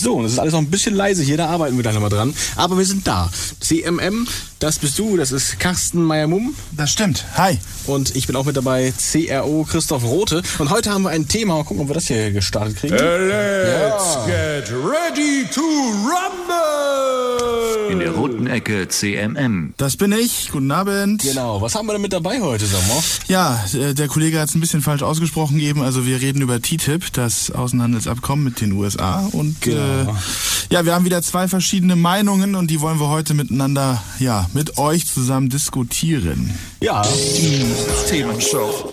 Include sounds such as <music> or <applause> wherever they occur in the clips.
So, und es ist alles noch ein bisschen leise hier, da arbeiten wir gleich nochmal dran. Aber wir sind da. CMM, das bist du, das ist Carsten Meyer-Mumm. Das stimmt. Hi. Und ich bin auch mit dabei, CRO Christoph Rote. Und heute haben wir ein Thema. Mal gucken, ob wir das hier gestartet kriegen. Let's get ready to rumble! In der roten Ecke CMM. Das bin ich. Guten Abend. Genau, was haben wir denn mit dabei heute, sag mal? Ja, äh, der Kollege hat es ein bisschen falsch ausgesprochen eben. Also wir reden über TTIP, das Außenhandelsabkommen mit den USA. Und Genau. äh, ja, wir haben wieder zwei verschiedene Meinungen und die wollen wir heute miteinander, ja, mit euch zusammen diskutieren. Ja, Themenshow.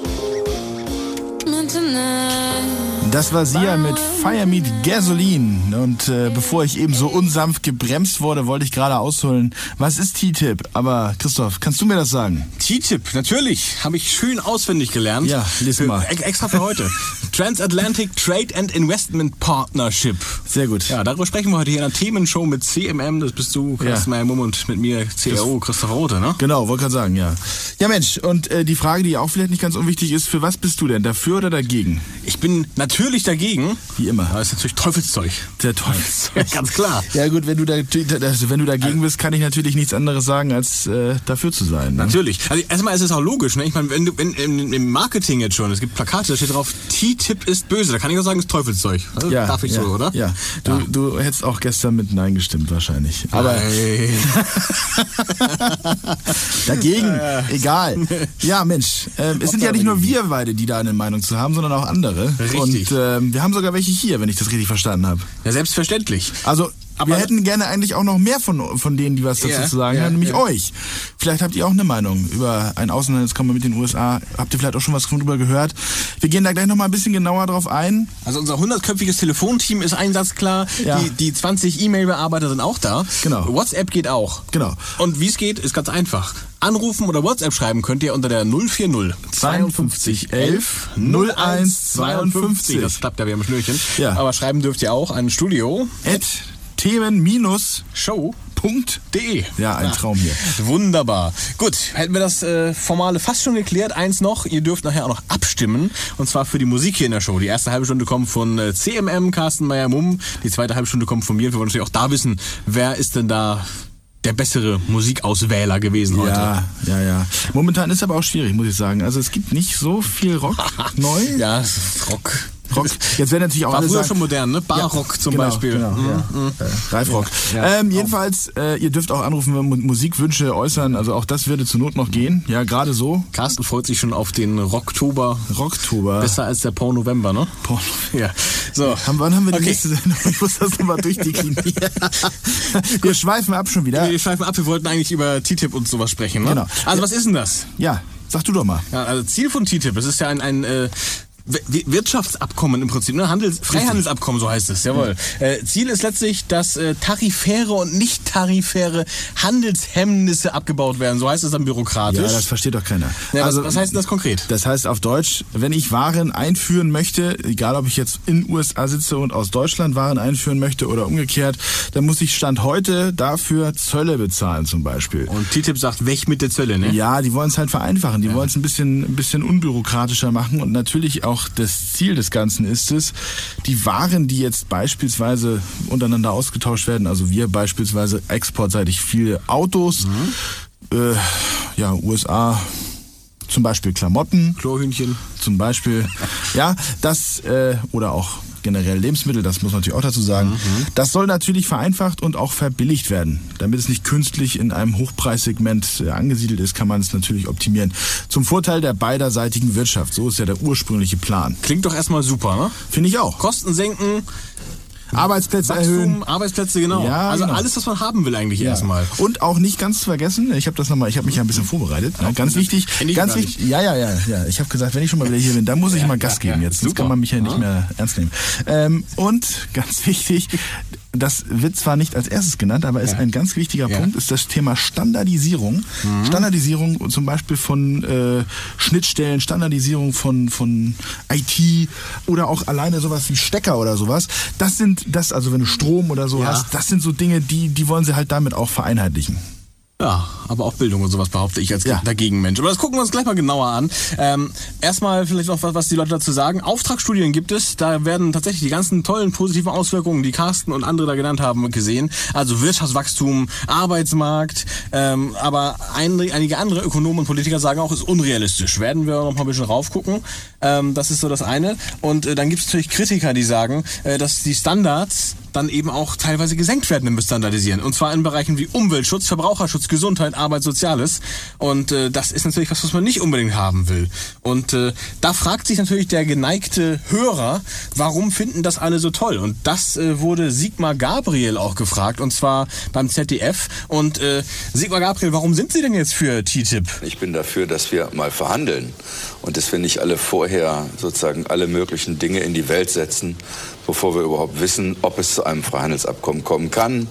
Das war Sia mit Fire Meat Gasoline. Und äh, bevor ich eben so unsanft gebremst wurde, wollte ich gerade ausholen. Was ist TTIP? Aber Christoph, kannst du mir das sagen? TTIP, natürlich. Habe ich schön auswendig gelernt. Ja, lies mal. Ex- extra für heute. <laughs> Transatlantic Trade and Investment Partnership. Sehr gut. Ja, darüber sprechen wir heute hier in einer Themenshow mit CMM. Das bist du, Carsten Ja. Meyer-Mumm und mit mir, CRO Christoph Rote, ne? Genau, wollte gerade sagen, ja. Ja Mensch, und äh, die Frage, die auch vielleicht nicht ganz unwichtig ist, für was bist du denn? Dafür oder dagegen? Ich bin natürlich dagegen. Wie immer. Das ist natürlich Teufelszeug. Der Teufel. Ganz klar. Ja gut, wenn du, da, also wenn du dagegen bist, kann ich natürlich nichts anderes sagen, als äh, dafür zu sein. Ne? Natürlich. Also erstmal ist es auch logisch, ne? Ich meine, wenn du wenn im, Marketing jetzt schon, es gibt Plakate, da steht drauf, TTIP ist böse. Da kann ich auch sagen, ist Teufelszeug. Also, Ja, Darf ich ja, so, oder? Ja. Du, du hättest auch gestern mit Nein gestimmt wahrscheinlich. Aber <laughs> dagegen, egal. Ja, Mensch, ähm, es sind ja nicht nur wir beide, die da eine Meinung zu haben, sondern auch andere. Richtig. Und ähm, wir haben sogar welche hier, wenn ich das richtig verstanden habe. Ja, selbstverständlich. Also, Aber- wir hätten gerne eigentlich auch noch mehr von, von denen, die was dazu Ja, zu sagen ja, haben, nämlich ja. euch. Vielleicht habt ihr auch eine Meinung über ein Außenhandelskommen mit den USA. Habt ihr vielleicht auch schon was drüber gehört? Wir gehen da gleich noch mal ein bisschen genauer drauf ein. Also unser 100-köpfiges Telefonteam ist einsatzklar. Ja. Die, die 20 E-Mail-Bearbeiter sind auch da. Genau. WhatsApp geht auch. Genau. Und wie es geht, ist ganz einfach. Anrufen oder WhatsApp schreiben könnt ihr unter der 040 52 11 01 52. Das klappt ja wie am Schnürchen. Ja. Aber schreiben dürft ihr auch an Studio At Themen Show. Punkt. De. Ja, ein Traum hier. Wunderbar. Gut, hätten wir das äh, Formale fast schon geklärt. Eins noch, ihr dürft nachher auch noch abstimmen. Und zwar für die Musik hier in der Show. Die erste halbe Stunde kommt von äh, CMM, Carsten Meyer-Mumm. Die zweite halbe Stunde kommt von mir. Wir wollen natürlich auch da wissen, wer ist denn da der bessere Musikauswähler gewesen heute. Ja, ja, ja. Momentan ist aber auch schwierig, muss ich sagen. Also es gibt nicht so viel Rock <laughs> neu. Ja, Rock. Rock. Jetzt werden natürlich auch War alle früher sagen, schon modern, ne? Barrock zum genau, Beispiel. Genau, Mhm. ja. Äh, Reifrock. Ja. Ähm, jedenfalls, äh, ihr dürft auch anrufen, wenn Mu- Musikwünsche äußern. Also auch das würde zur Not noch gehen. Ja, gerade so. Carsten freut sich schon auf den Rocktober. Rocktober. Besser als der Porn-November, ne? Porno. Ja. So. Haben, wann haben wir die Okay. nächste Sendung? Ich muss das nochmal durchdeklinieren. <laughs> <laughs> wir schweifen ab schon wieder. Wir schweifen ab, wir wollten eigentlich über TTIP und sowas sprechen, ne? Genau. Also was ist denn das? Ja, sag du doch mal. Ja, also Ziel von TTIP, es ist ja ein, ein äh, Wirtschaftsabkommen im Prinzip, ne? Handels Freihandelsabkommen, so heißt es, jawohl. Äh, Ziel ist letztlich, dass äh, tarifäre und nicht tarifäre Handelshemmnisse abgebaut werden, so heißt es dann bürokratisch. Ja, das versteht doch keiner. Ja, was, was heißt denn das konkret? Das heißt auf Deutsch, wenn ich Waren einführen möchte, egal ob ich jetzt in USA sitze und aus Deutschland Waren einführen möchte oder umgekehrt, dann muss ich Stand heute dafür Zölle bezahlen zum Beispiel. Und TTIP sagt, weg mit der Zölle, ne? Ja, die wollen es halt vereinfachen. Die wollen es ein bisschen, ein bisschen unbürokratischer machen und natürlich auch das Ziel des Ganzen ist es, die Waren, die jetzt beispielsweise untereinander ausgetauscht werden, also wir beispielsweise exportseitig viele Autos, äh, ja, USA zum Beispiel Klamotten, Chlorhühnchen. zum Beispiel, ja, das äh, oder auch generell Lebensmittel, das muss man natürlich auch dazu sagen. Das soll natürlich vereinfacht und auch verbilligt werden. Damit es nicht künstlich in einem Hochpreissegment äh, angesiedelt ist, kann man es natürlich optimieren. Zum Vorteil der beiderseitigen Wirtschaft. So ist ja der ursprüngliche Plan. Klingt doch erstmal super, ne? Finde ich auch. Kosten senken, Arbeitsplätze Wachstum, erhöhen. Arbeitsplätze, genau. Ja, also genau. alles, was man haben will eigentlich erstmal. Und auch nicht ganz zu vergessen, ich habe das nochmal, ich habe mich ja ein bisschen vorbereitet. Ne? Ganz wichtig, ganz wichtig. Ja, ja, ja, ja. Ich habe gesagt, wenn ich schon mal wieder hier bin, dann muss ich mal Gas ja, geben ja. jetzt. Sonst kann man mich ja nicht mehr ernst nehmen. Ähm, und <laughs> ganz wichtig, das wird zwar nicht als erstes genannt, aber ist Ja. ein ganz wichtiger Ja. Punkt, ist das Thema Standardisierung. Standardisierung zum Beispiel von äh, Schnittstellen, Standardisierung von, von IT oder auch alleine sowas wie Stecker oder sowas. Das sind, das, also wenn du Strom oder so Ja. hast, das sind so Dinge, die, die wollen sie halt damit auch vereinheitlichen. Ja, aber auch Bildung und sowas behaupte ich als Ja. dagegen Mensch. Aber das gucken wir uns gleich mal genauer an. Ähm, erstmal vielleicht noch was, was die Leute dazu sagen. Auftragsstudien gibt es. Da werden tatsächlich die ganzen tollen positiven Auswirkungen, die Carsten und andere da genannt haben, gesehen. Also Wirtschaftswachstum, Arbeitsmarkt. Ähm, aber ein, einige andere Ökonomen und Politiker sagen auch, ist unrealistisch. Werden wir noch mal ein bisschen raufgucken. Ähm, das ist so das eine. Und äh, dann gibt es natürlich Kritiker, die sagen, äh, dass die Standards dann eben auch teilweise gesenkt werden im Standardisieren. Und zwar in Bereichen wie Umweltschutz, Verbraucherschutz, Gesundheit, Arbeit, Soziales. Und äh, das ist natürlich was, was man nicht unbedingt haben will. Und äh, da fragt sich natürlich der geneigte Hörer, warum finden das alle so toll? Und das äh, wurde Sigmar Gabriel auch gefragt, und zwar beim ZDF. Und äh, Sigmar Gabriel, warum sind Sie denn jetzt für TTIP? Ich bin dafür, dass wir mal verhandeln und dass wir nicht alle vorher sozusagen alle möglichen Dinge in die Welt setzen, bevor wir überhaupt wissen, ob es zu einem Freihandelsabkommen kommen kann,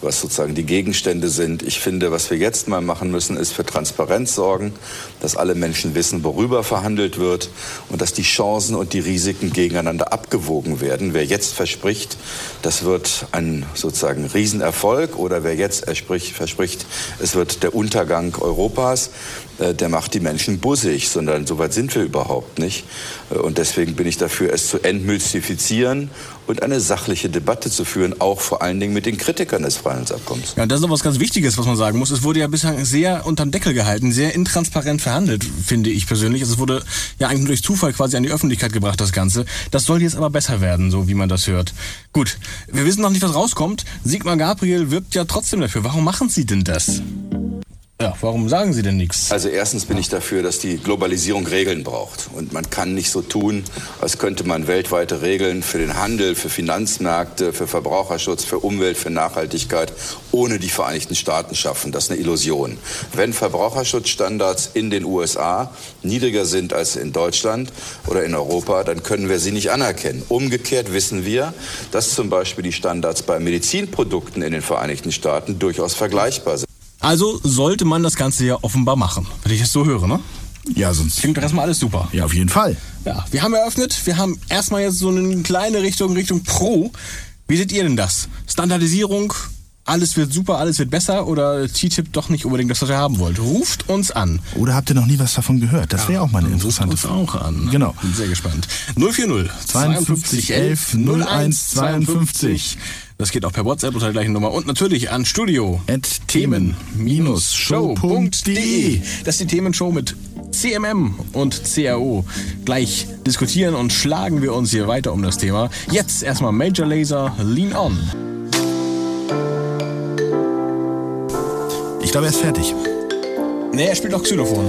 was sozusagen die Gegenstände sind. Ich finde, was wir jetzt mal machen müssen, ist für Transparenz sorgen, dass alle Menschen wissen, worüber verhandelt wird und dass die Chancen und die Risiken gegeneinander abgewogen werden. Wer jetzt verspricht, das wird ein sozusagen Riesenerfolg oder wer jetzt verspricht, es wird der Untergang Europas, der macht die Menschen bussig, sondern so weit sind wir überhaupt nicht. Äh, Und deswegen bin ich dafür, es zu entmystifizieren und eine sachliche Debatte zu führen, auch vor allen Dingen mit den Kritikern des Freihandelsabkommens. Ja, das ist noch was ganz Wichtiges, was man sagen muss. Es wurde ja bislang sehr unterm Deckel gehalten, sehr intransparent verhandelt, finde ich persönlich. Also es wurde ja eigentlich nur durch Zufall quasi an die Öffentlichkeit gebracht, das Ganze. Das soll jetzt aber besser werden, so wie man das hört. Gut, wir wissen noch nicht, was rauskommt. Sigmar Gabriel wirbt ja trotzdem dafür. Warum machen Sie denn das? Ja, warum sagen Sie denn nichts? Also erstens bin ich dafür, dass die Globalisierung Regeln braucht. Und man kann nicht so tun, als könnte man weltweite Regeln für den Handel, für Finanzmärkte, für Verbraucherschutz, für Umwelt, für Nachhaltigkeit ohne die Vereinigten Staaten schaffen. Das ist eine Illusion. Wenn Verbraucherschutzstandards in den USA niedriger sind als in Deutschland oder in Europa, dann können wir sie nicht anerkennen. Umgekehrt wissen wir, dass zum Beispiel die Standards bei Medizinprodukten in den Vereinigten Staaten durchaus vergleichbar sind. Also sollte man das Ganze ja offenbar machen, wenn ich es so höre, ne? Ja, sonst. Klingt doch erstmal alles super. Ja, auf jeden Fall. Ja, wir haben eröffnet. Wir haben erstmal jetzt so eine kleine Richtung, Richtung Pro. Wie seht ihr denn das? Standardisierung, alles wird super, alles wird besser oder TTIP doch nicht unbedingt das, was ihr haben wollt? Ruft uns an. Oder habt ihr noch nie was davon gehört? Das wäre auch mal eine interessante Ruft uns Frage. auch an. Genau. Bin sehr gespannt. 040 52 11 01 52. Das geht auch per WhatsApp unter der gleichen Nummer. Und natürlich an studio At themen-show.de. Das ist die Themenshow mit CMM und CRO. Gleich diskutieren und schlagen wir uns hier weiter um das Thema. Jetzt erstmal Major Laser, Lean On. Ich glaube, er ist fertig. Nee, er spielt auch Xylophon.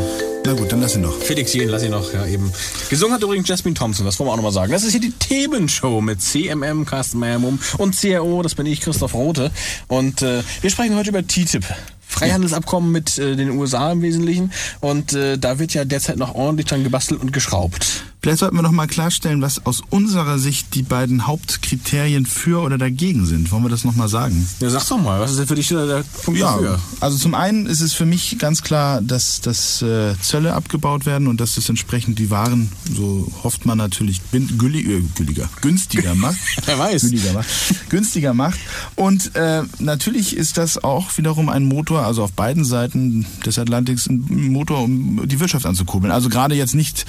Na gut, dann lass ihn doch. Felix Jen, lass ihn noch, ja eben. Gesungen hat übrigens Jasmine Thompson, das wollen wir auch nochmal sagen. Das ist hier die Themenshow mit CMM, Carsten Meyermumm und CRO, das bin ich, Christoph Rote. Und äh, wir sprechen heute über TTIP. Freihandelsabkommen mit äh, den USA im Wesentlichen. Und äh, da wird ja derzeit noch ordentlich dran gebastelt und geschraubt. Vielleicht sollten wir noch mal klarstellen, was aus unserer Sicht die beiden Hauptkriterien für oder dagegen sind. Wollen wir das noch mal sagen? Ja, sag doch mal, was ist denn für dich der, Punkt dafür? also zum einen ist es für mich ganz klar, dass, dass äh, Zölle abgebaut werden und dass das entsprechend die Waren, so hofft man natürlich, gülli- äh, gülliger, günstiger macht. <laughs> Wer weiß. Günstiger macht. Günstiger macht. Und äh, natürlich ist das auch wiederum ein Motor, also auf beiden Seiten des Atlantiks ein Motor, um die Wirtschaft anzukurbeln. Also gerade jetzt nicht,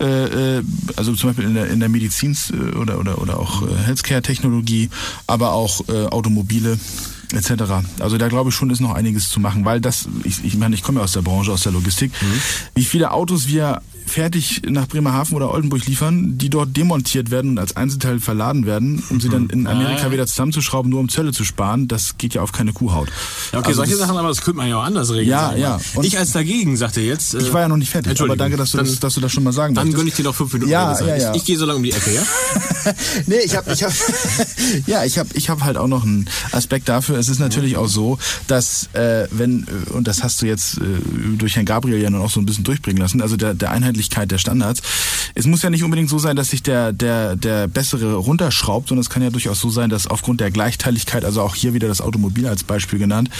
äh, äh, also zum Beispiel in der, in der Medizin äh, oder, oder, oder auch äh, Healthcare-Technologie, aber auch äh, Automobile etc. Also da glaube ich schon ist noch einiges zu machen, weil das, ich, ich meine, ich komme ja aus der Branche, aus der Logistik, wie viele Autos wir fertig nach Bremerhaven oder Oldenburg liefern, die dort demontiert werden und als Einzelteil verladen werden, um sie dann in Amerika wieder zusammenzuschrauben, nur um Zölle zu sparen, das geht ja auf keine Kuhhaut. Ja, okay, Also solche Sachen, aber das könnte man ja auch anders regeln. Ja, ja. Und- Ich als dagegen, sagte jetzt. äh, Ich war ja noch nicht fertig, aber Entschuldigung. danke, dass du, Dann- das, dass du das schon mal sagen Dann gönne ich dir noch fünf Minuten Ja, ja, ja. Ich, ich gehe so lange um die Ecke, ja? <laughs> nee, ich habe ich hab, <laughs> ja, ich hab, ich hab halt auch noch einen Aspekt dafür. Es ist natürlich auch so, dass äh, wenn, äh, und das hast du jetzt äh, durch Herrn Gabriel ja nun auch so ein bisschen durchbringen lassen, also der, der einheitliche Einheitlichkeit der Standards. Es muss ja nicht unbedingt so sein, dass sich der, der, der bessere runterschraubt, sondern es kann ja durchaus so sein, dass aufgrund der Gleichteiligkeit, also auch hier wieder das Automobil als Beispiel genannt,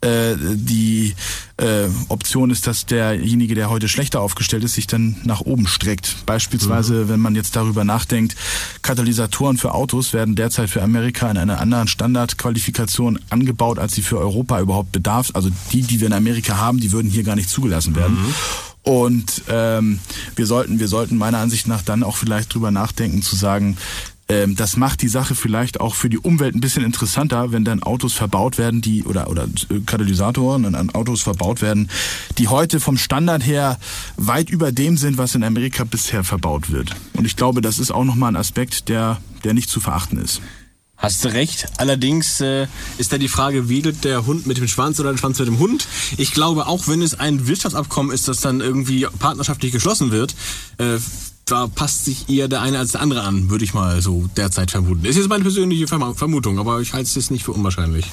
äh, die äh, Option ist, dass derjenige, der heute schlechter aufgestellt ist, sich dann nach oben streckt. Beispielsweise, mhm. wenn man jetzt darüber nachdenkt, Katalysatoren für Autos werden derzeit für Amerika in einer anderen Standardqualifikation angebaut, als sie für Europa überhaupt bedarf. Also die, die wir in Amerika haben, die würden hier gar nicht zugelassen werden. Mhm. Und ähm, wir sollten, wir sollten meiner Ansicht nach dann auch vielleicht drüber nachdenken zu sagen, ähm, das macht die Sache vielleicht auch für die Umwelt ein bisschen interessanter, wenn dann Autos verbaut werden, die oder oder äh, Katalysatoren an Autos verbaut werden, die heute vom Standard her weit über dem sind, was in Amerika bisher verbaut wird. Und ich glaube, das ist auch nochmal ein Aspekt, der der nicht zu verachten ist. Hast du recht. Allerdings äh, ist da die Frage, wedelt der Hund mit dem Schwanz oder der Schwanz mit dem Hund? Ich glaube, auch wenn es ein Wirtschaftsabkommen ist, das dann irgendwie partnerschaftlich geschlossen wird, äh, da passt sich eher der eine als der andere an, würde ich mal so derzeit vermuten. Ist jetzt meine persönliche Vermutung, aber ich halte es jetzt nicht für unwahrscheinlich.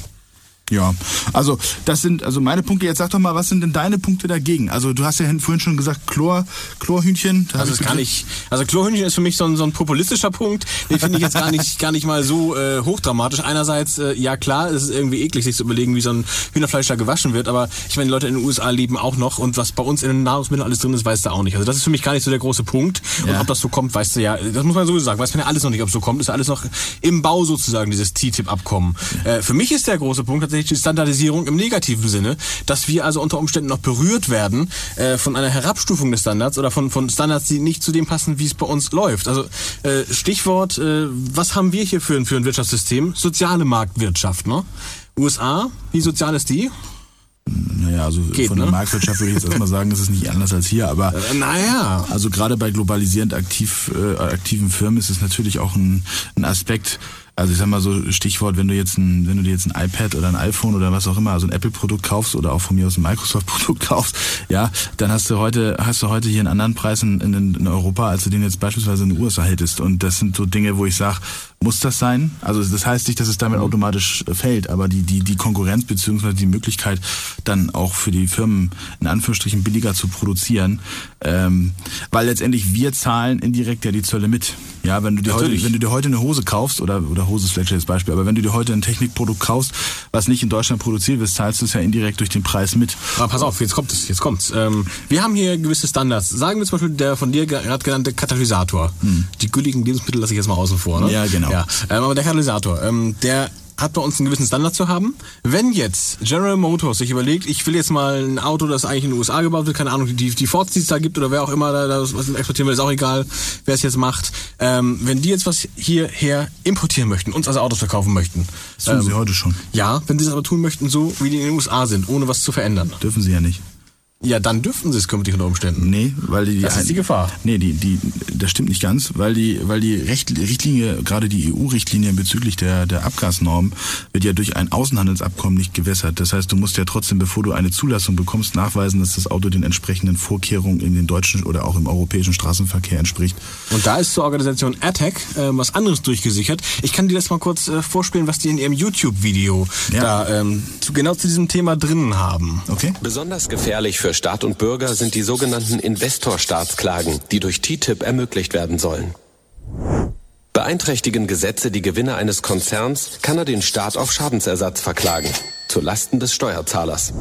Ja, also das sind also meine Punkte. Jetzt sag doch mal, was sind denn deine Punkte dagegen? Also du hast ja vorhin schon gesagt Chlor, Chlorhühnchen. Also das kann ich. Also Chlorhühnchen ist für mich so ein, so ein populistischer Punkt. Den finde ich jetzt gar nicht gar nicht mal so äh, hochdramatisch. Einerseits äh, ja klar, es ist irgendwie eklig, sich zu überlegen, wie so ein Hühnerfleisch da gewaschen wird. Aber ich meine, die Leute in den USA leben auch noch und was bei uns in den Nahrungsmitteln alles drin ist, weißt du auch nicht. Also das ist für mich gar nicht so der große Punkt. Ja. Und ob das so kommt, weißt du ja. Das muss man sowieso sagen. Weiß man ja alles noch nicht, ob es so kommt. Ist ja alles noch im Bau sozusagen dieses TTIP-Abkommen. Äh, für mich ist der große Punkt tatsächlich die Standardisierung im negativen Sinne, dass wir also unter Umständen noch berührt werden äh, von einer Herabstufung des Standards oder von, von Standards, die nicht zu dem passen, wie es bei uns läuft. Also äh, Stichwort, äh, was haben wir hier für, für ein Wirtschaftssystem? Soziale Marktwirtschaft. Ne? USA, wie sozial ist die? Naja, also Geht, von der ne? Marktwirtschaft würde ich jetzt erstmal sagen, ist es nicht anders als hier, aber äh, naja. Also gerade bei globalisierend aktiv, äh, aktiven Firmen ist es natürlich auch ein, ein Aspekt, also ich sag mal so Stichwort, wenn du jetzt ein, wenn du dir jetzt ein iPad oder ein iPhone oder was auch immer, also ein Apple-Produkt kaufst oder auch von mir aus ein Microsoft-Produkt <laughs> kaufst, ja, dann hast du heute, hast du heute hier einen anderen Preis in, in, in Europa, als du den jetzt beispielsweise in den USA hättest. Und das sind so Dinge, wo ich sage, muss das sein? Also das heißt nicht, dass es damit automatisch fällt, aber die, die, die Konkurrenz beziehungsweise die Möglichkeit, dann auch für die Firmen in Anführungsstrichen billiger zu produzieren, ähm, weil letztendlich wir zahlen indirekt ja die Zölle mit. Ja, wenn du dir heute, wenn du dir heute eine Hose kaufst oder oder Hose ist vielleicht das Beispiel, aber wenn du dir heute ein Technikprodukt kaufst, was nicht in Deutschland produziert wird, zahlst du es ja indirekt durch den Preis mit. Aber pass auf, jetzt kommt es, jetzt kommt's. Ähm, wir haben hier gewisse Standards. Sagen wir zum Beispiel der von dir gerade genannte Katalysator. Hm. Die gültigen Lebensmittel lasse ich jetzt mal außen vor. Ne? Ja, genau. Genau. Ja, ähm, aber der Katalysator, ähm, der hat bei uns einen gewissen Standard zu haben. Wenn jetzt General Motors sich überlegt, ich will jetzt mal ein Auto, das eigentlich in den USA gebaut wird, keine Ahnung, die, die Fords, die es da gibt oder wer auch immer da, das was exportieren will, ist auch egal, wer es jetzt macht. Ähm, wenn die jetzt was hierher importieren möchten, uns also Autos verkaufen möchten. Das tun ähm, sie heute schon. Ja, wenn sie es aber tun möchten, so wie die in den USA sind, ohne was zu verändern. Dürfen sie ja nicht. Ja, dann dürften sie es künftig unter Umständen. Nee, weil die, das ist die Gefahr. Nee, die, die, das stimmt nicht ganz, weil die, weil die Recht, Richtlinie, gerade die EU-Richtlinie bezüglich der, der Abgasnorm, wird ja durch ein Außenhandelsabkommen nicht gewässert. Das heißt, du musst ja trotzdem, bevor du eine Zulassung bekommst, nachweisen, dass das Auto den entsprechenden Vorkehrungen in den deutschen oder auch im europäischen Straßenverkehr entspricht. Und da ist zur Organisation ATTAC äh, was anderes durchgesichert. Ich kann dir das mal kurz äh, vorspielen, was die in ihrem YouTube-Video ja. da ähm, zu, genau zu diesem Thema drinnen haben. Okay. Besonders gefährlich für für Staat und Bürger sind die sogenannten Investorstaatsklagen, die durch TTIP ermöglicht werden sollen. Beeinträchtigen Gesetze die Gewinne eines Konzerns, kann er den Staat auf Schadensersatz verklagen, zu Lasten des Steuerzahlers.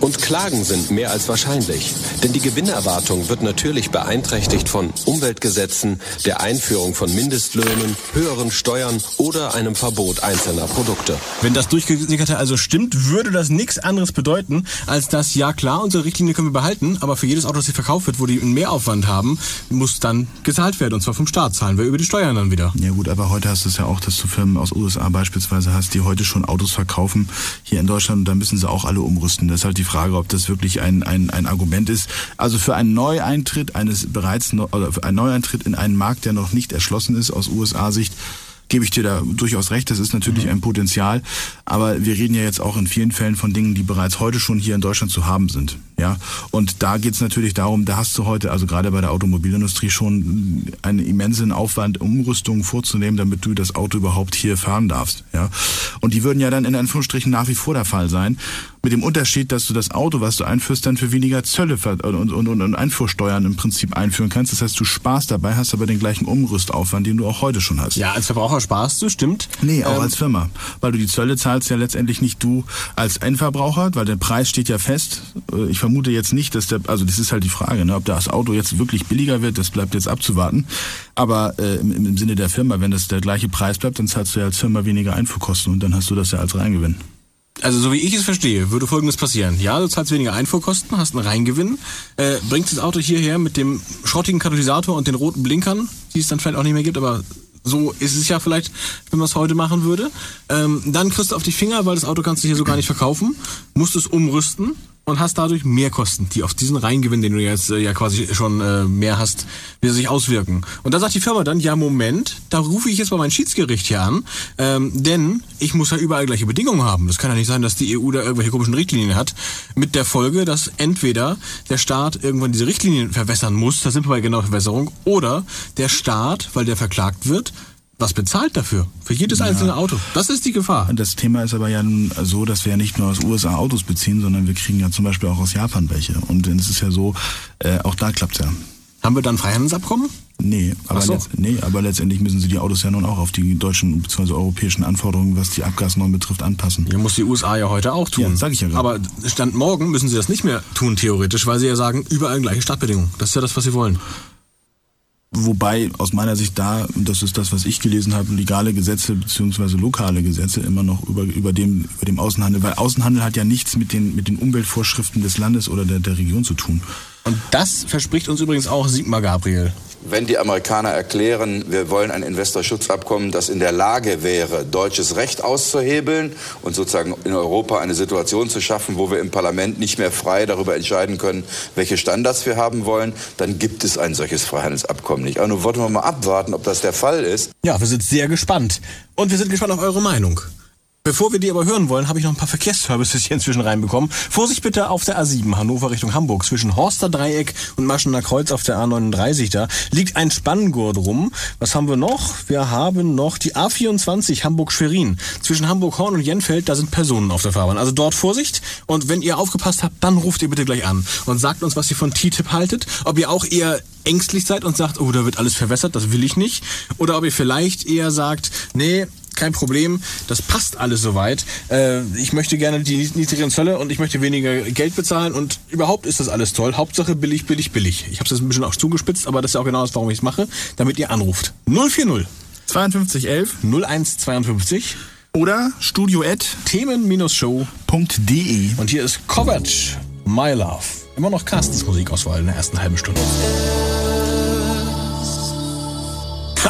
Und Klagen sind mehr als wahrscheinlich, denn die Gewinnerwartung wird natürlich beeinträchtigt von Umweltgesetzen, der Einführung von Mindestlöhnen, höheren Steuern oder einem Verbot einzelner Produkte. Wenn das Durchgesickerte also stimmt, würde das nichts anderes bedeuten, als dass, ja klar, unsere Richtlinie können wir behalten, aber für jedes Auto, das hier verkauft wird, wo die einen Mehraufwand haben, muss dann gezahlt werden, und zwar vom Staat zahlen wir über die Steuern dann wieder. Ja gut, aber heute hast du es ja auch, dass du Firmen aus USA beispielsweise hast, die heute schon Autos verkaufen hier in Deutschland und da müssen sie auch alle umrüsten. Das ist halt die Frage, ob das wirklich ein, ein, ein Argument ist. Also für einen Neueintritt eines bereits oder für einen Neueintritt in einen Markt, der noch nicht erschlossen ist aus USA-Sicht, gebe ich dir da durchaus recht. Das ist natürlich mhm. ein Potenzial, aber wir reden ja jetzt auch in vielen Fällen von Dingen, die bereits heute schon hier in Deutschland zu haben sind. Ja, und da geht's natürlich darum, da hast du heute, also gerade bei der Automobilindustrie schon einen immensen Aufwand, Umrüstungen vorzunehmen, damit du das Auto überhaupt hier fahren darfst. Ja, und die würden ja dann in Anführungsstrichen nach wie vor der Fall sein. Mit dem Unterschied, dass du das Auto, was du einführst, dann für weniger Zölle und, und, und Einfuhrsteuern im Prinzip einführen kannst. Das heißt, du sparst dabei, hast aber den gleichen Umrüstaufwand, den du auch heute schon hast. Ja, als Verbraucher sparst du, stimmt. Nee, auch Ähm, als Firma. Weil du die Zölle zahlst ja letztendlich nicht du als Endverbraucher, weil der Preis steht ja fest. Äh, Ich vermute jetzt nicht, dass der, also das ist halt die Frage, ne, ob das Auto jetzt wirklich billiger wird, das bleibt jetzt abzuwarten. Aber äh, im, im Sinne der Firma, wenn das der gleiche Preis bleibt, dann zahlst du ja als Firma weniger Einfuhrkosten und dann hast du das ja als Reingewinn. Also so wie ich es verstehe, würde Folgendes passieren. Ja, du zahlst weniger Einfuhrkosten, hast einen Reingewinn, äh, bringst das Auto hierher mit dem schrottigen Katalysator und den roten Blinkern, die es dann vielleicht auch nicht mehr gibt, aber so ist es ja vielleicht, wenn man es heute machen würde. Ähm, dann kriegst du auf die Finger, weil das Auto kannst du hier so gar nicht verkaufen, musst es umrüsten und hast dadurch mehr Kosten, die auf diesen Reingewinn, den du jetzt äh, ja quasi schon äh, mehr hast, wieder sich auswirken. Und da sagt die Firma dann, ja Moment, da rufe ich jetzt mal mein Schiedsgericht hier an, ähm, denn ich muss ja überall gleiche Bedingungen haben. Das kann ja nicht sein, dass die EU da irgendwelche komischen Richtlinien hat, mit der Folge, dass entweder der Staat irgendwann diese Richtlinien verwässern muss, da sind wir bei genau Verwässerung, oder der Staat, weil der verklagt wird, was bezahlt dafür? Für jedes einzelne Auto. Das ist die Gefahr. Das Thema ist aber ja nun so, dass wir ja nicht nur aus USA Autos beziehen, sondern wir kriegen ja zum Beispiel auch aus Japan welche. Und es ist ja so, äh, auch da klappt's ja. Haben wir dann Freihandelsabkommen? Nee, aber, so. nee, aber letztendlich müssen sie die Autos ja nun auch auf die deutschen bzw. europäischen Anforderungen, was die Abgasnormen betrifft, anpassen. Ja, muss die USA ja heute auch tun. Ja, sag ich ja gerade. Aber Stand morgen müssen sie das nicht mehr tun, theoretisch, weil sie ja sagen, überall gleiche Startbedingungen. Das ist ja das, was sie wollen. Wobei aus meiner Sicht da, das ist das, was ich gelesen habe, legale Gesetze bzw. lokale Gesetze immer noch über, über, dem, über dem Außenhandel, weil Außenhandel hat ja nichts mit den, mit den Umweltvorschriften des Landes oder der, der Region zu tun. Und das verspricht uns übrigens auch Sigmar Gabriel. Wenn die Amerikaner erklären, wir wollen ein Investorschutzabkommen, das in der Lage wäre, deutsches Recht auszuhebeln und sozusagen in Europa eine Situation zu schaffen, wo wir im Parlament nicht mehr frei darüber entscheiden können, welche Standards wir haben wollen, dann gibt es ein solches Freihandelsabkommen nicht. Aber nun wollten wir mal abwarten, ob das der Fall ist. Ja, wir sind sehr gespannt. Und wir sind gespannt auf eure Meinung. Bevor wir die aber hören wollen, habe ich noch ein paar Verkehrsservices hier inzwischen reinbekommen. Vorsicht bitte auf der A7 Hannover Richtung Hamburg zwischen Horster Dreieck und Maschener Kreuz auf der A39 da liegt ein Spanngurt rum. Was haben wir noch? Wir haben noch die A24 Hamburg-Schwerin. Zwischen Hamburg-Horn und Jenfeld, da sind Personen auf der Fahrbahn. Also dort Vorsicht. Und wenn ihr aufgepasst habt, dann ruft ihr bitte gleich an und sagt uns, was ihr von TTIP haltet. Ob ihr auch eher ängstlich seid und sagt, oh, da wird alles verwässert, das will ich nicht. Oder ob ihr vielleicht eher sagt, nee, kein Problem, das passt alles soweit. Äh, ich möchte gerne die niedrigeren Zölle und ich möchte weniger Geld bezahlen und überhaupt ist das alles toll. Hauptsache billig, billig, billig. Ich habe es jetzt ein bisschen auch zugespitzt, aber das ist ja auch genau das, warum ich es mache, damit ihr anruft. 040 5211 0152 oder studio Themen-Show .de. und hier ist Kovac, My Love. Immer noch Carstens Musikauswahl in der ersten halben Stunde.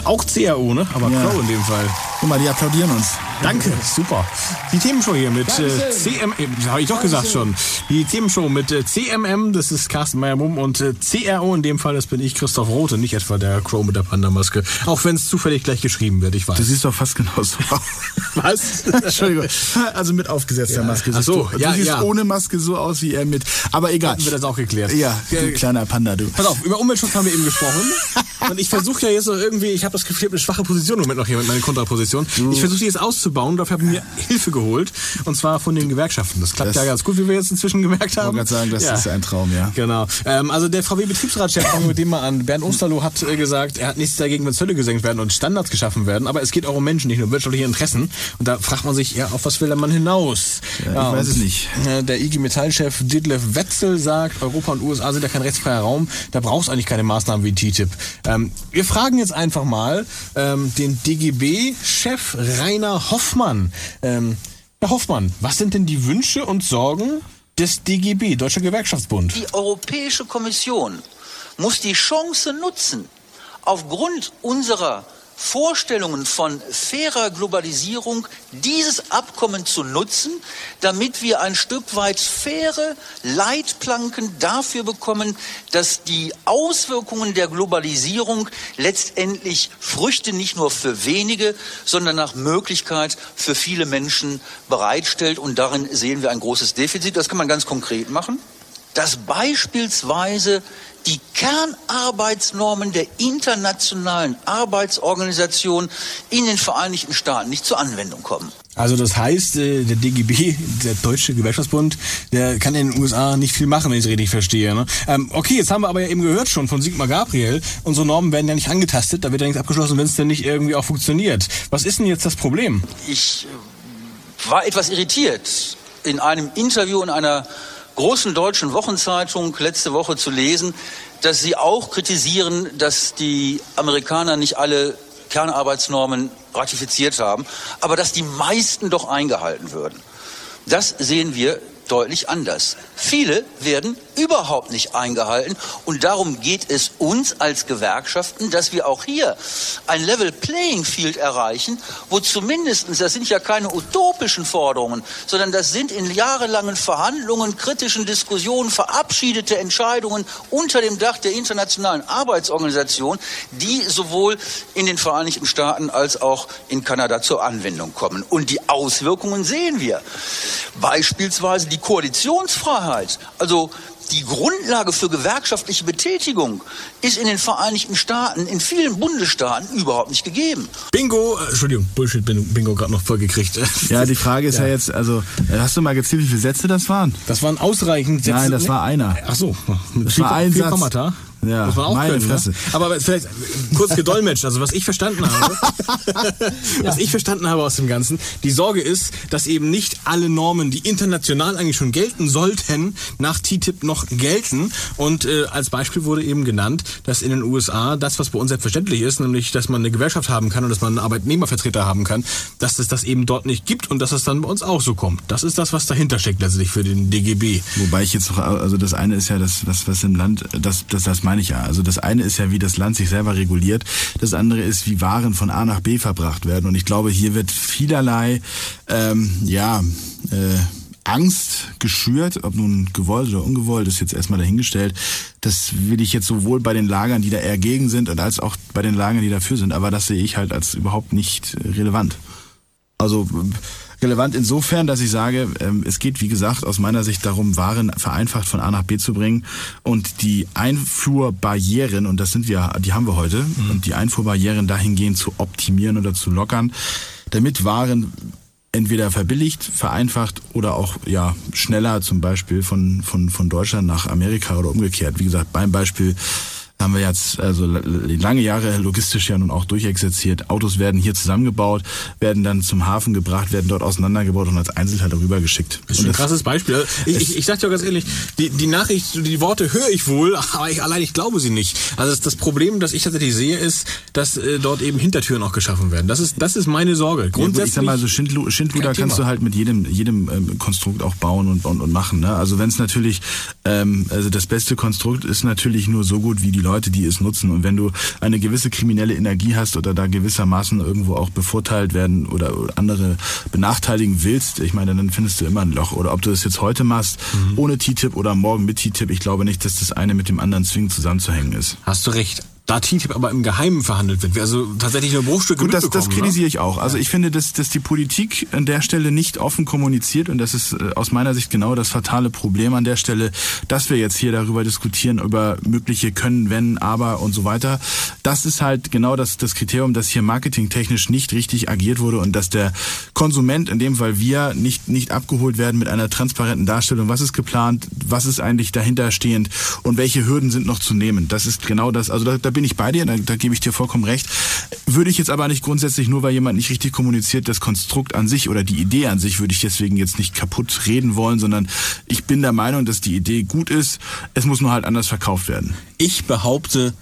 Auch CAO, ne? Aber Ja. Crow in dem Fall. Guck mal, die applaudieren uns. Danke, super. Die Themenshow hier mit äh, CM, das habe ich doch gesagt schon. Die Themenshow mit äh, CMM, das ist Carsten Meyer-Mumm und äh, CRO in dem Fall, das bin ich, Christoph Rote, nicht etwa der Crow mit der Panda-Maske. Auch wenn es zufällig gleich geschrieben wird, ich weiß. Du siehst doch fast genauso aus. <laughs> Was? <laughs> Entschuldigung. Also mit aufgesetzter Maske. Ach so, du, ja, du siehst ja. ohne Maske so aus wie er mit. Aber egal. Hatten wir das auch geklärt. Ja, du kleiner Panda, du. Pass auf, über Umweltschutz haben wir eben gesprochen. <laughs> Und ich versuche ja jetzt noch irgendwie, ich habe das Gefühl, ich habe eine schwache Position im Moment noch hier mit meiner Kontraposition. Ich versuche die jetzt auszubauen, dafür habe ich mir Hilfe geholt. Und zwar von den Gewerkschaften. Das klappt Das- ja ganz gut, wie wir jetzt inzwischen gemerkt haben. wollte gerade sagen, das ist ein Traum, ja. Genau. Ähm, also der VW-Betriebsratschef, fangen wir mit dem mal an. Bernd Osterloh hat äh, gesagt, er hat nichts dagegen, wenn Zölle gesenkt werden und Standards geschaffen werden. Aber es geht auch um Menschen, nicht nur wirtschaftliche Interessen. Und da fragt man sich, ja, auf was will der Mann hinaus? Ja, ich weiß und, es nicht. äh, Der IG Metall-Chef Detlef Wetzel sagt, Europa und USA sind ja kein rechtsfreier Raum. Da brauchst eigentlich keine Maßnahmen wie TTIP. Ähm, wir fragen jetzt einfach mal ähm, den DGB-Chef Rainer Hoffmann. Ähm, Herr Hoffmann, was sind denn die Wünsche und Sorgen des DGB, Deutscher Gewerkschaftsbund? Die Europäische Kommission muss die Chance nutzen, aufgrund unserer Vorstellungen von fairer Globalisierung dieses Abkommen zu nutzen, damit wir ein Stück weit faire Leitplanken dafür bekommen, dass die Auswirkungen der Globalisierung letztendlich Früchte nicht nur für wenige, sondern nach Möglichkeit für viele Menschen bereitstellt. Und darin sehen wir ein großes Defizit. Das kann man ganz konkret machen. dass beispielsweise die Kernarbeitsnormen der Internationalen Arbeitsorganisation in den Vereinigten Staaten nicht zur Anwendung kommen. Also das heißt, äh, der DGB, der Deutsche Gewerkschaftsbund, der kann in den USA nicht viel machen, wenn ich es richtig verstehe. Ne? Ähm, okay, jetzt haben wir aber eben gehört schon von Sigmar Gabriel, unsere Normen werden ja nicht angetastet, da wird ja nichts abgeschlossen, wenn es denn nicht irgendwie auch funktioniert. Was ist denn jetzt das Problem? Ich äh, war etwas irritiert, in einem Interview in einer großen deutschen Wochenzeitung letzte Woche zu lesen, dass sie auch kritisieren, dass die Amerikaner nicht alle Kernarbeitsnormen ratifiziert haben, aber dass die meisten doch eingehalten würden. Das sehen wir deutlich anders. Viele werden überhaupt nicht eingehalten und darum geht es uns als Gewerkschaften, dass wir auch hier ein Level Playing Field erreichen, wo zumindest, das sind ja keine utopischen Forderungen, sondern das sind in jahrelangen Verhandlungen, kritischen Diskussionen verabschiedete Entscheidungen unter dem Dach der Internationalen Arbeitsorganisation, die sowohl in den Vereinigten Staaten als auch in Kanada zur Anwendung kommen. Und die Auswirkungen sehen wir. Beispielsweise die Koalitionsfreiheit, also die Grundlage für gewerkschaftliche Betätigung ist in den Vereinigten Staaten, in vielen Bundesstaaten überhaupt nicht gegeben. Bingo, äh, Entschuldigung, Bullshit Bingo gerade noch vollgekriegt. <laughs> Ja, die Frage ist ja, jetzt, also äh, hast du mal gezählt, wie viele Sätze das waren? Das waren ausreichend Sätze. Nein, das war einer. Ach so, Das vier, war ein vier Satz. Kommata. Ja, Muss man auch meine können, Fresse. Ne? Aber vielleicht kurz gedolmetscht, also was ich verstanden habe, <laughs> was ich verstanden habe aus dem Ganzen, die Sorge ist, dass eben nicht alle Normen, die international eigentlich schon gelten sollten, nach TTIP noch gelten. Und äh, als Beispiel wurde eben genannt, dass in den USA das, was bei uns selbstverständlich ist, nämlich, dass man eine Gewerkschaft haben kann und dass man einen Arbeitnehmervertreter haben kann, dass es das eben dort nicht gibt und dass es dann bei uns auch so kommt. Das ist das, was dahinter steckt letztlich für den DGB. Wobei ich jetzt noch, also das eine ist ja das, was, was im Land, das, das, das meine ich ja. Also das eine ist ja, wie das Land sich selber reguliert. Das andere ist, wie Waren von A nach B verbracht werden. Und ich glaube, hier wird vielerlei, ähm, ja, äh, Angst geschürt, ob nun gewollt oder ungewollt, ist jetzt erstmal dahingestellt. Das will ich jetzt sowohl bei den Lagern, die da eher gegen sind, als auch bei den Lagern, die dafür sind. Aber das sehe ich halt als überhaupt nicht relevant. Also relevant insofern, dass ich sage, ähm, es geht wie gesagt aus meiner Sicht darum, Waren vereinfacht von A nach B zu bringen und die Einfuhrbarrieren, und das sind wir, die haben wir heute, und die Einfuhrbarrieren dahingehend zu optimieren oder zu lockern, damit Waren entweder verbilligt, vereinfacht oder auch ja schneller zum Beispiel von, von, von Deutschland nach Amerika oder umgekehrt. Wie gesagt, beim Beispiel haben wir jetzt also lange Jahre logistisch ja nun auch durchexerziert. Autos werden hier zusammengebaut, werden dann zum Hafen gebracht, werden dort auseinandergebaut und als Einzelteil darüber geschickt. Das ist ein krasses Beispiel. Also Ich, ich, ich sag dir ganz ehrlich, die, die Nachricht, die Worte höre ich wohl, aber ich, allein ich glaube sie nicht. Also das, das Problem, das ich tatsächlich sehe, ist, dass äh, dort eben Hintertüren auch geschaffen werden. Das ist, das ist meine Sorge. Ja, Grundsätzlich. ich sag mal, so Schindlu Schindluder kannst Thema. du halt mit jedem, jedem ähm, Konstrukt auch bauen und, und, und machen. Ne? Also wenn es natürlich, ähm, also das beste Konstrukt ist natürlich nur so gut wie die Leute, die es nutzen. Und wenn du eine gewisse kriminelle Energie hast oder da gewissermaßen irgendwo auch bevorteilt werden oder andere benachteiligen willst, ich meine, dann findest du immer ein Loch. Oder ob du das jetzt heute machst, Mhm. ohne TTIP oder morgen mit TTIP, ich glaube nicht, dass das eine mit dem anderen zwingend zusammenzuhängen ist. Hast du recht. Da TTIP aber im Geheimen verhandelt wird, wir also tatsächlich nur Bruchstücke Gut, das, das mitbekommen, kritisiere ne? ich auch. Also ich finde, dass, dass die Politik an der Stelle nicht offen kommuniziert und das ist äh, aus meiner Sicht genau das fatale Problem an der Stelle, dass wir jetzt hier darüber diskutieren, über mögliche Können, Wenn, Aber und so weiter. Das ist halt genau das, das Kriterium, dass hier marketingtechnisch nicht richtig agiert wurde und dass der Konsument, in dem Fall wir, nicht, nicht abgeholt werden mit einer transparenten Darstellung, was ist geplant, was ist eigentlich dahinter stehend und welche Hürden sind noch zu nehmen. Das ist genau das, also da, da bin ich bei dir, da, da gebe ich dir vollkommen recht. Würde ich jetzt aber nicht grundsätzlich, nur weil jemand nicht richtig kommuniziert, das Konstrukt an sich oder die Idee an sich, würde ich deswegen jetzt nicht kaputt reden wollen, sondern ich bin der Meinung, dass die Idee gut ist. Es muss nur halt anders verkauft werden. Ich behaupte,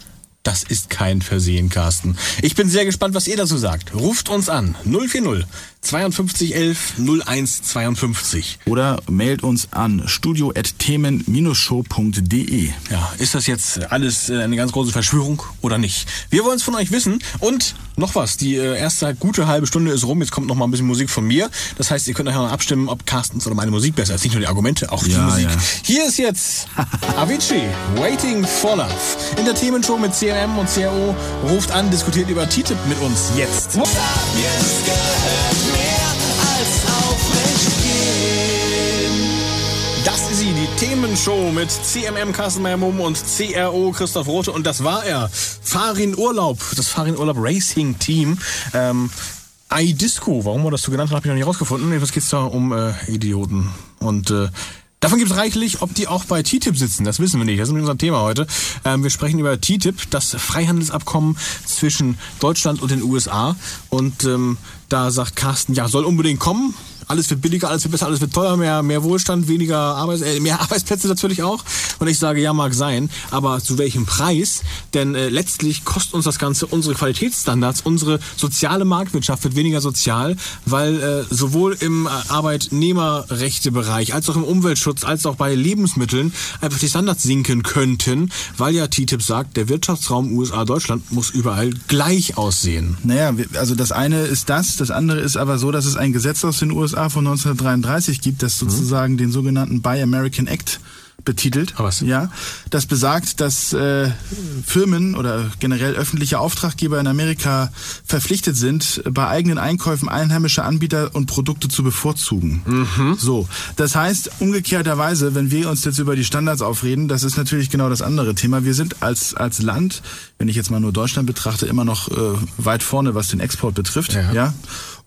das ist kein Versehen, Carsten. Ich bin sehr gespannt, was ihr dazu sagt. Ruft uns an 040 52 11 01 52. Oder mailt uns an studio.themen-show.de. Ja, ist das jetzt alles äh, eine ganz große Verschwörung oder nicht? Wir wollen es von euch wissen. Und noch was, die äh, erste gute halbe Stunde ist rum. Jetzt kommt noch mal ein bisschen Musik von mir. Das heißt, ihr könnt nachher noch abstimmen, ob Carstens oder meine Musik besser ist. Nicht nur die Argumente, auch die Ja, Musik. ja. Hier ist jetzt <laughs> Avicii, Waiting for Love. In der Themenshow mit CMM und CRO. Ruft an, diskutiert über TTIP mit uns jetzt. Das ist Themenshow mit CMM Carsten Meyer-Mumm und CRO Christoph Rote. Und das war er. Farin Urlaub, das Farin Urlaub Racing Team. Ähm, iDisco, warum wir das so genannt haben, habe ich noch nicht rausgefunden. Jedenfalls geht es da um äh, Idioten. Und äh, Davon gibt es reichlich, ob die auch bei TTIP sitzen, das wissen wir nicht. Das ist unser Thema heute. Ähm, wir sprechen über TTIP, das Freihandelsabkommen zwischen Deutschland und den USA. Und ähm, da sagt Carsten, ja, soll unbedingt kommen alles wird billiger, alles wird besser, alles wird teurer, mehr, mehr Wohlstand, weniger Arbeits, äh, mehr <laughs> Arbeitsplätze natürlich auch. Und ich sage, ja, mag sein, aber zu welchem Preis? Denn äh, letztlich kostet uns das Ganze unsere Qualitätsstandards, unsere soziale Marktwirtschaft wird weniger sozial, weil äh, sowohl im äh, Arbeitnehmerrechtebereich als auch im Umweltschutz, als auch bei Lebensmitteln einfach die Standards sinken könnten, weil ja TTIP sagt, der Wirtschaftsraum USA-Deutschland muss überall gleich aussehen. Naja, also das eine ist das, das andere ist aber so, dass es ein Gesetz aus den USA USA von 1933 gibt, das sozusagen mhm. den sogenannten Buy American Act betitelt. Was? Ja, das besagt, dass äh, Firmen oder generell öffentliche Auftraggeber in Amerika verpflichtet sind, bei eigenen Einkäufen einheimische Anbieter und Produkte zu bevorzugen. Mhm. So, das heißt umgekehrterweise, wenn wir uns jetzt über die Standards aufreden, das ist natürlich genau das andere Thema. Wir sind als als Land, wenn ich jetzt mal nur Deutschland betrachte, immer noch äh, weit vorne, was den Export betrifft. Ja. ja?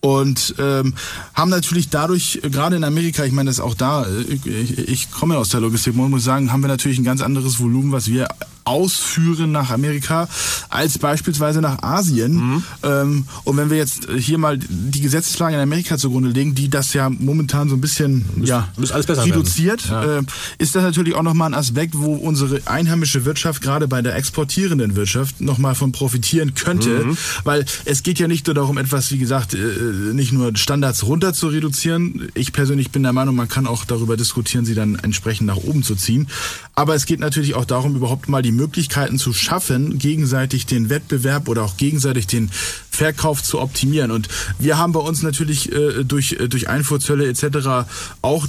Und ähm, haben natürlich dadurch, gerade in Amerika, ich meine, das auch da, ich, ich komme aus der Logistik, man muss sagen, haben wir natürlich ein ganz anderes Volumen, was wir ausführen nach Amerika als beispielsweise nach Asien. Mhm. Ähm, und wenn wir jetzt hier mal die Gesetzeslage in Amerika zugrunde legen, die das ja momentan so ein bisschen muss, ja, muss alles besser reduziert, ja. äh, ist das natürlich auch nochmal ein Aspekt, wo unsere einheimische Wirtschaft gerade bei der exportierenden Wirtschaft nochmal von profitieren könnte. Mhm. Weil es geht ja nicht nur darum, etwas, wie gesagt, äh, nicht nur Standards runter zu reduzieren. Ich persönlich bin der Meinung, man kann auch darüber diskutieren, sie dann entsprechend nach oben zu ziehen. Aber es geht natürlich auch darum, überhaupt mal die Möglichkeiten zu schaffen, gegenseitig den Wettbewerb oder auch gegenseitig den Verkauf zu optimieren. Und wir haben bei uns natürlich äh, durch, äh, durch Einfuhrzölle etc. auch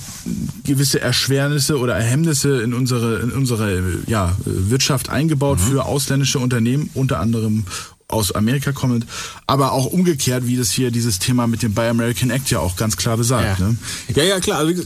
gewisse Erschwernisse oder Erhemmnisse in unsere, in unsere ja, Wirtschaft eingebaut mhm. für ausländische Unternehmen, unter anderem aus Amerika kommend, aber auch umgekehrt, wie das hier dieses Thema mit dem Buy American Act ja auch ganz klar besagt. Ja, ne? ja, ja, klar. Also,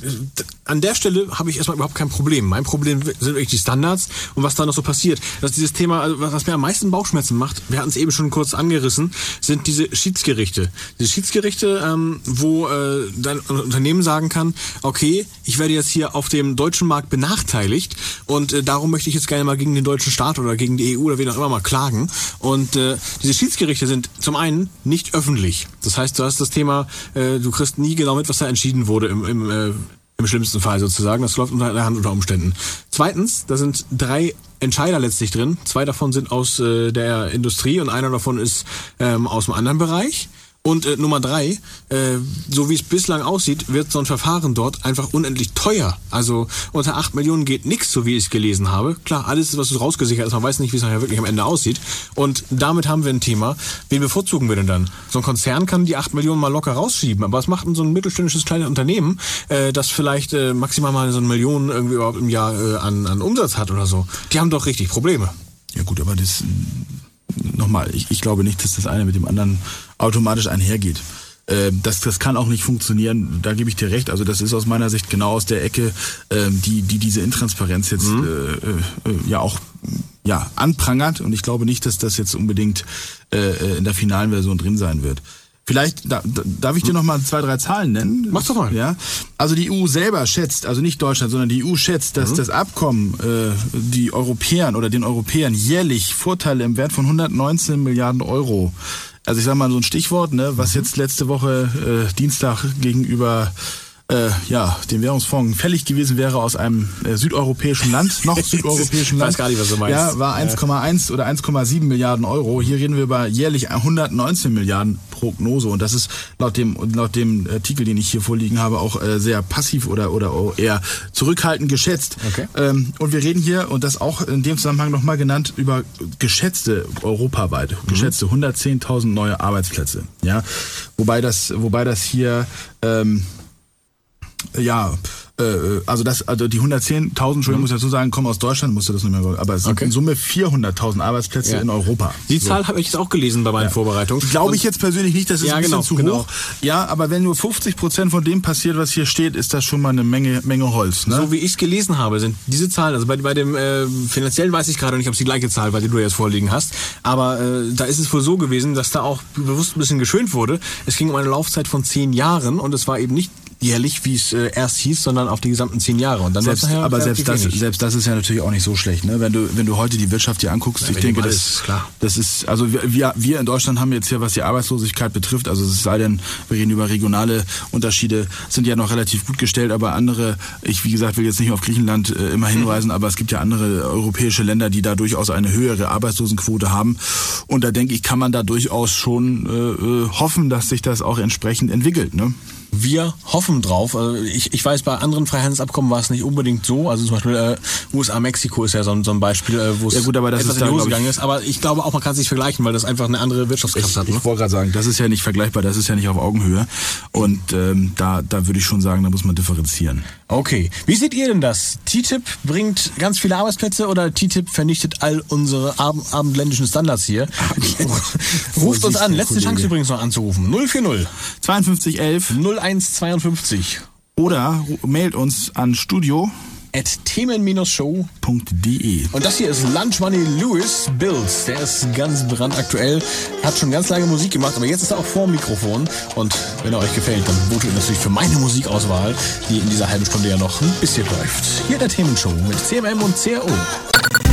an der Stelle habe ich erstmal überhaupt kein Problem. Mein Problem sind wirklich die Standards und was da noch so passiert. Dass dieses Thema, also was mir am meisten Bauchschmerzen macht, wir hatten es eben schon kurz angerissen, sind diese Schiedsgerichte. Diese Schiedsgerichte, ähm, wo äh, dein Unternehmen sagen kann, okay, ich werde jetzt hier auf dem deutschen Markt benachteiligt und äh, darum möchte ich jetzt gerne mal gegen den deutschen Staat oder gegen die EU oder wen auch immer mal klagen. Und äh, diese Schiedsgerichte sind zum einen nicht öffentlich. Das heißt, du hast das Thema, äh, du kriegst nie genau mit, was da entschieden wurde im, im, äh, im schlimmsten Fall sozusagen. Das läuft unter der Hand unter Umständen. Zweitens, da sind drei Entscheider letztlich drin. Zwei davon sind aus äh, der Industrie und einer davon ist ähm, aus einem anderen Bereich. Und äh, Nummer drei, äh, so wie es bislang aussieht, wird so ein Verfahren dort einfach unendlich teuer. Also unter acht Millionen geht nichts, so wie ich es gelesen habe. Klar, alles, was rausgesichert ist, man weiß nicht, wie es nachher wirklich am Ende aussieht. Und damit haben wir ein Thema. Wen bevorzugen wir denn dann? So ein Konzern kann die acht Millionen mal locker rausschieben, aber was macht denn so ein mittelständisches kleines Unternehmen, äh, das vielleicht äh, maximal mal so eine Million irgendwie überhaupt im Jahr äh, an, an Umsatz hat oder so? Die haben doch richtig Probleme. Ja gut, aber das nochmal, ich, ich glaube nicht, dass das eine mit dem anderen automatisch einhergeht. Äh, das, das kann auch nicht funktionieren, da gebe ich dir recht. Also das ist aus meiner Sicht genau aus der Ecke, äh, die, die diese Intransparenz jetzt mhm. äh, äh, ja auch ja, anprangert. Und ich glaube nicht, dass das jetzt unbedingt äh, äh in der finalen Version drin sein wird. Vielleicht da, darf ich dir noch mal zwei, drei Zahlen nennen. Mach doch mal. Ja, also die EU selber schätzt, also nicht Deutschland, sondern die EU schätzt, dass mhm. das Abkommen äh, die Europäern oder den Europäern jährlich Vorteile im Wert von 119 Milliarden Euro. Also ich sage mal so ein Stichwort, ne, was mhm. jetzt letzte Woche äh, Dienstag gegenüber äh, ja, dem Währungsfonds fällig gewesen wäre aus einem äh, südeuropäischen Land, <laughs> noch südeuropäischen Land. Ich weiß gar nicht, was du meinst. Ja, war 1,1 oder 1,7 Milliarden Euro. Hier reden wir über jährlich 119 Milliarden Prognose und das ist laut dem laut dem Artikel, den ich hier vorliegen habe, auch äh, sehr passiv oder oder eher zurückhaltend geschätzt. Okay. Ähm, und wir reden hier und das auch in dem Zusammenhang nochmal genannt über geschätzte europaweit mhm. geschätzte 110.000 neue Arbeitsplätze. Ja, wobei das wobei das hier ähm, ja, äh, also das, also die 110.000, Entschuldigung, muss ich dazu sagen, kommen aus Deutschland, musste das nicht mehr, aber es sind Okay. in Summe 400.000 Arbeitsplätze Ja. in Europa. Die So. Zahl habe ich jetzt auch gelesen bei meinen Vorbereitungen. Glaube ich jetzt persönlich nicht, das ist Ja, ein bisschen genau, zu genau. hoch. Ja, aber wenn nur 50 Prozent von dem passiert, was hier steht, ist das schon mal eine Menge, Menge Holz. Ne? So wie ich es gelesen habe, sind diese Zahlen, also bei, bei dem äh, finanziellen weiß ich gerade nicht, ob es die gleiche Zahl war, die du jetzt vorliegen hast, aber äh, da ist es wohl so gewesen, dass da auch bewusst ein bisschen geschönt wurde. Es ging um eine Laufzeit von zehn Jahren und es war eben nicht jährlich, wie es äh, erst hieß, sondern auf die gesamten zehn Jahre. Und dann selbst, aber selbst das, wenig. selbst das ist ja natürlich auch nicht so schlecht, ne? Wenn du, wenn du heute die Wirtschaft hier anguckst, ich wenn denke, das ist, klar. das ist, also wir, wir, in Deutschland haben jetzt hier, was die Arbeitslosigkeit betrifft, also es sei denn, wir reden über regionale Unterschiede, sind ja noch relativ gut gestellt, aber andere, ich wie gesagt will jetzt nicht auf Griechenland äh, immer hinweisen, aber es gibt ja andere europäische Länder, die da durchaus eine höhere Arbeitslosenquote haben. Und da denke ich, kann man da durchaus schon äh, äh, hoffen, dass sich das auch entsprechend entwickelt. Ne? Wir hoffen drauf. Also ich, ich weiß, bei anderen Freihandelsabkommen war es nicht unbedingt so. Also zum Beispiel äh, USA-Mexiko ist ja so, ein- so ein Beispiel, äh, wo es Ja gut, aber das etwas ist in da, die Hose ich- gegangen ist. Aber ich glaube auch, man kann es nicht vergleichen, weil das einfach eine andere Wirtschaftskraft hat. Ne? Ich wollte gerade sagen, das ist ja nicht vergleichbar, das ist ja nicht auf Augenhöhe. Und ähm, da, da würde ich schon sagen, da muss man differenzieren. Okay. Wie seht ihr denn das? TTIP bringt ganz viele Arbeitsplätze oder TTIP vernichtet all unsere ab abendländischen Standards hier? <laughs> Ruft uns an. Letzte. Chance übrigens noch anzurufen. 040 5211 0152 oder mailt uns an studio.de. at Themen-Show. Und das hier ist Lunch Money Lewis Bills. Der ist ganz brandaktuell. Hat schon ganz lange Musik gemacht, aber jetzt ist er auch vor dem Mikrofon. Und wenn er euch gefällt, dann votet ihr natürlich für meine Musikauswahl, die in dieser halben Stunde ja noch ein bisschen läuft. Hier der Themenshow mit CMM und CRO.